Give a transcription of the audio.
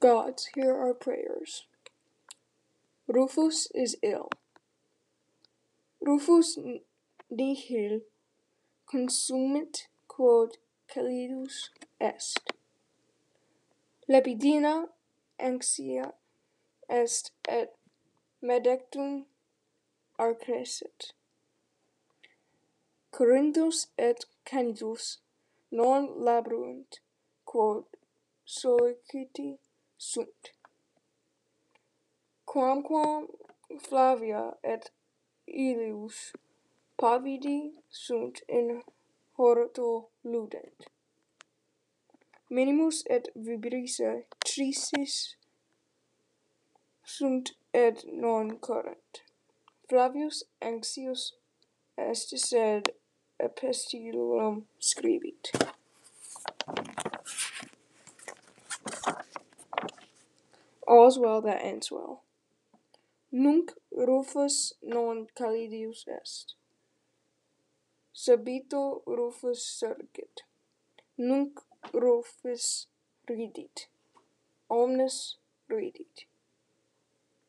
Gods, hear our prayers. Rufus is ill. Rufus nihil consumit quod calidus est. Lepidina anxia est et medectum arcrescit. Corinthus et Canidus non labrunt quod soliciti sunt. Quamquam Flavia et Ilius pavidi sunt in horto ludent. Minimus et vibrisse trisis sunt et non current. Flavius anxius est sed epistulum scribit. All's well that ends well. Nunc Rufus non calidius est. Subito Rufus surgit. Nunc Rufus ridit. Omnes ridit.